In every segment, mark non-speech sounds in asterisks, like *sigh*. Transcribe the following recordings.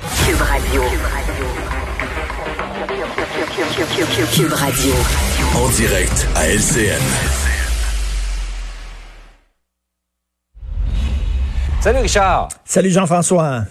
Cube Radio. Cube Radio. En direct à LCN. Salut Richard. Salut Jean-François.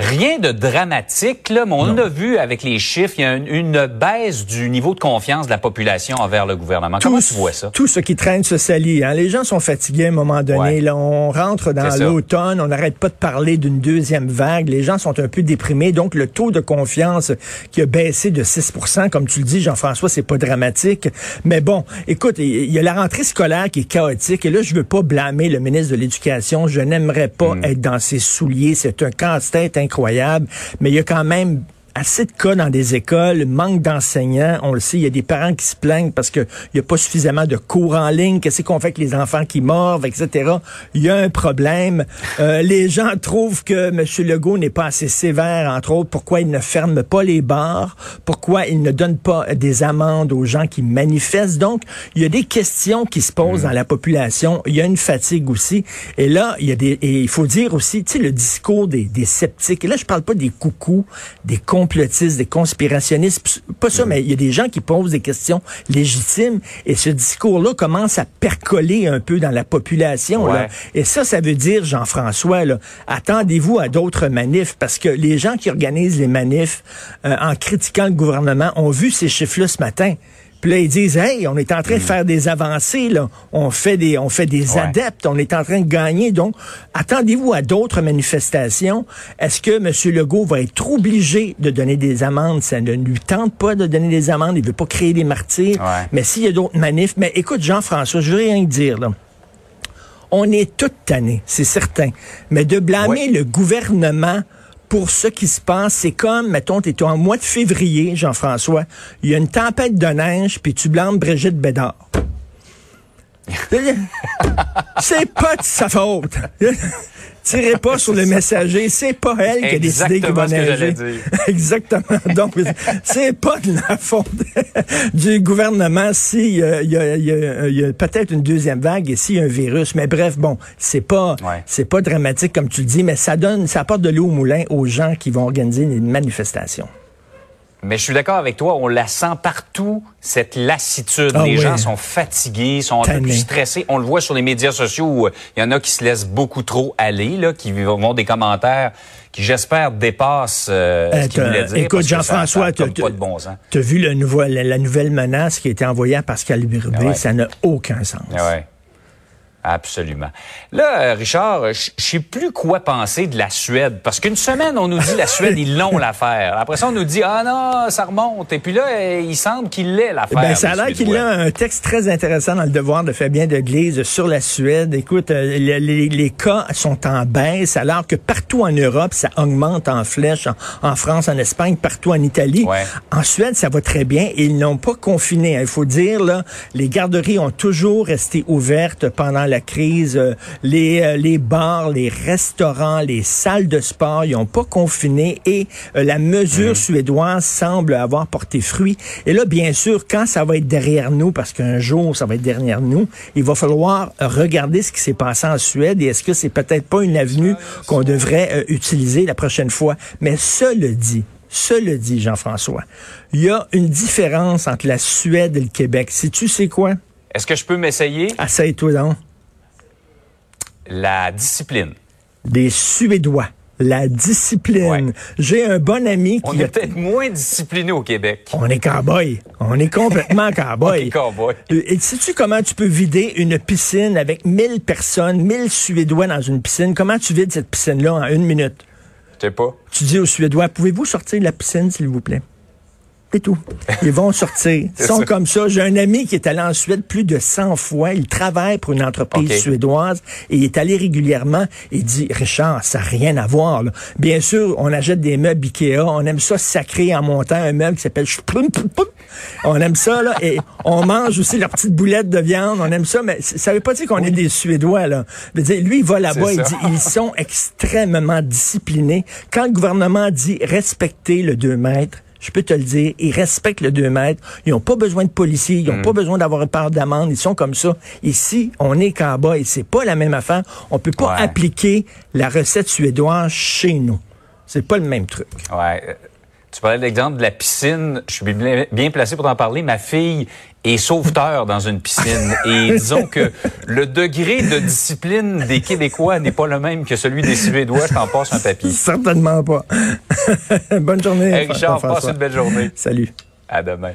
Rien de dramatique, là, mais on a vu avec les chiffres, il y a une, une baisse du niveau de confiance de la population envers le gouvernement. Comment tu vois ça? Tout ce qui traîne se salit. Hein. Les gens sont fatigués à un moment donné. Ouais. Là, on rentre dans l'automne, on n'arrête pas de parler d'une deuxième vague. Les gens sont un peu déprimés. Donc, le taux de confiance qui a baissé de 6% comme tu le dis, Jean-François, c'est pas dramatique. Mais bon, écoute, il y a la rentrée scolaire qui est chaotique. Et là, je veux pas blâmer le ministre de l'Éducation. Je n'aimerais pas Mm. être dans ses souliers. C'est un casse-tête incroyable. Mais il y a quand même assez de cas dans des écoles, manque d'enseignants. On le sait, il y a des parents qui se plaignent parce qu'il n'y a pas suffisamment de cours en ligne. Qu'est-ce qu'on fait avec les enfants qui mordent, etc. Il y a un problème. Euh, les gens trouvent que M. Legault n'est pas assez sévère, entre autres. Pourquoi il ne ferme pas les bars? Pourquoi il ne donne pas des amendes aux gens qui manifestent? Donc, il y a des questions qui se posent dans la population. Il y a une fatigue aussi. Et là, il y a des, et il faut dire aussi, tu sais, le discours des, des sceptiques. Et là, je parle pas des coucous, des complotistes, des conspirationnistes. Pas ça, mais il y a des gens qui posent des questions légitimes. Et ce discours-là commence à percoler un peu dans la population. là. Et ça, ça veut dire, Jean-François, attendez-vous à d'autres manifs parce que les gens qui organisent les manifs euh, en critiquant le gouvernement ont vu ces chiffres-là ce matin. Puis là, ils disent, hey, on est en train de faire des avancées, là. On fait des, on fait des. Ouais. adeptes, on est en train de gagner. Donc, attendez-vous à d'autres manifestations. Est-ce que M. Legault va être obligé de donner des amendes? Ça ne lui tente pas de donner des amendes. Il veut pas créer des martyrs. Ouais. Mais s'il y a d'autres manifs, mais écoute, Jean-François, je veux rien dire, là. On est toutes tannés, c'est certain. Mais de blâmer le gouvernement pour ce qui se passe, c'est comme, mettons, t'es en mois de février, Jean-François, il y a une tempête de neige, puis tu blâmes Brigitte Bédard. *laughs* c'est pas de sa faute. *laughs* Tirez pas sur le messager, c'est pas elle qui a décidé qu'il va neiger. *laughs* Exactement. Donc, c'est pas de la faute *laughs* du gouvernement s'il y a, il y a- il y a- il y a peut-être une deuxième vague et s'il y a un virus. Mais bref, bon, c'est pas, Ouais. c'est pas dramatique comme tu le dis, mais ça donne, ça apporte de l'eau au moulin aux gens qui vont organiser une manifestation. Mais je suis d'accord avec toi, on la sent partout, cette lassitude. Ah les oui. gens sont fatigués, sont un peu plus stressés. On le voit sur les médias sociaux où euh, il y en a qui se laissent beaucoup trop aller, là, qui vont des commentaires qui, j'espère, dépassent euh, Euh, ce dire. écoute, Jean-François, bon. Tu as vu le nouveau, la, la nouvelle menace qui a été envoyée à Pascal Birubé, Ah ouais. ça n'a aucun sens. Ah ouais. Absolument. Là, euh, Richard, je sais plus quoi penser de la Suède. Parce qu'une semaine, on nous dit la Suède, ils l'ont *laughs* l'affaire. Après ça, on nous dit, ah non, ça remonte. Et puis là, euh, il semble qu'il l'ait l'affaire. Ben, ça a l'air qu'il a un texte très intéressant dans le devoir de Fabien Deglise sur la Suède. Écoute, euh, les, les- les cas sont en baisse, alors que partout en Europe, ça augmente en flèche, en, en France, en Espagne, partout en Italie. Ouais. En Suède, ça va très bien ils n'ont pas confiné. Il faut dire, là, les garderies ont toujours resté ouvertes pendant la crise. Euh, les, euh, les bars, les restaurants, les salles de sport, ils n'ont pas confiné et euh, la mesure suédoise semble avoir porté fruit. Et là, bien sûr, quand ça va être derrière nous, parce qu'un jour, ça va être derrière nous, il va falloir regarder ce qui s'est passé en Suède et est-ce que c'est peut-être pas une avenue qu'on devrait utiliser la prochaine fois. Mais cela dit, cela dit, Jean-François, il y a une différence entre la Suède et le Québec. Si tu sais quoi? Est-ce que je peux m'essayer? Essaye-toi donc. La discipline. Des Suédois. La discipline. Ouais. J'ai un bon ami On qui est a- peut-être moins discipliné au Québec. On est cowboy. On est complètement *laughs* cowboy. On est cowboy. Et sais-tu comment tu peux vider une piscine avec 1000 personnes, 1000 Suédois dans une piscine? Comment tu vides cette piscine-là en une minute? Je sais pas. Tu dis aux Suédois, pouvez-vous sortir de la piscine, s'il vous plaît? C'est tout. Ils vont sortir. *laughs* Ils sont ça. comme ça. J'ai un ami qui est allé en Suède plus de 100 fois. Il travaille pour une entreprise suédoise et il est allé régulièrement. Il dit, Richard, ça n'a rien à voir. là. Bien sûr, on achète des meubles Ikea. On aime ça sacré en montant un meuble qui s'appelle. On aime ça, là. Et on mange aussi leurs petites boulettes de viande. On aime ça. Mais ça veut pas dire qu'on est des Suédois, là. Dire, lui, il va là-bas. Il dit, ils sont extrêmement disciplinés. Quand le gouvernement dit respecter le 2 mètres, je peux te le dire, ils respectent le 2 mètres. Ils n'ont pas besoin de policiers, ils n'ont Hmm. pas besoin d'avoir une part d'amende. Ils sont comme ça. Ici, on est qu'en et c'est pas la même affaire. On peut pas Ouais. appliquer la recette suédoise chez nous. C'est pas le même truc. Ouais. Tu parlais de l'exemple de la piscine. Je suis bien, bien placé pour t'en parler. Ma fille est sauveteur dans une piscine. Et *laughs* disons que le degré de discipline des Québécois n'est pas le même que celui des Suédois. Je t'en passe un papier. Certainement pas. *laughs* Bonne journée. Hey, Richard, François. passe une belle journée. Salut. À demain.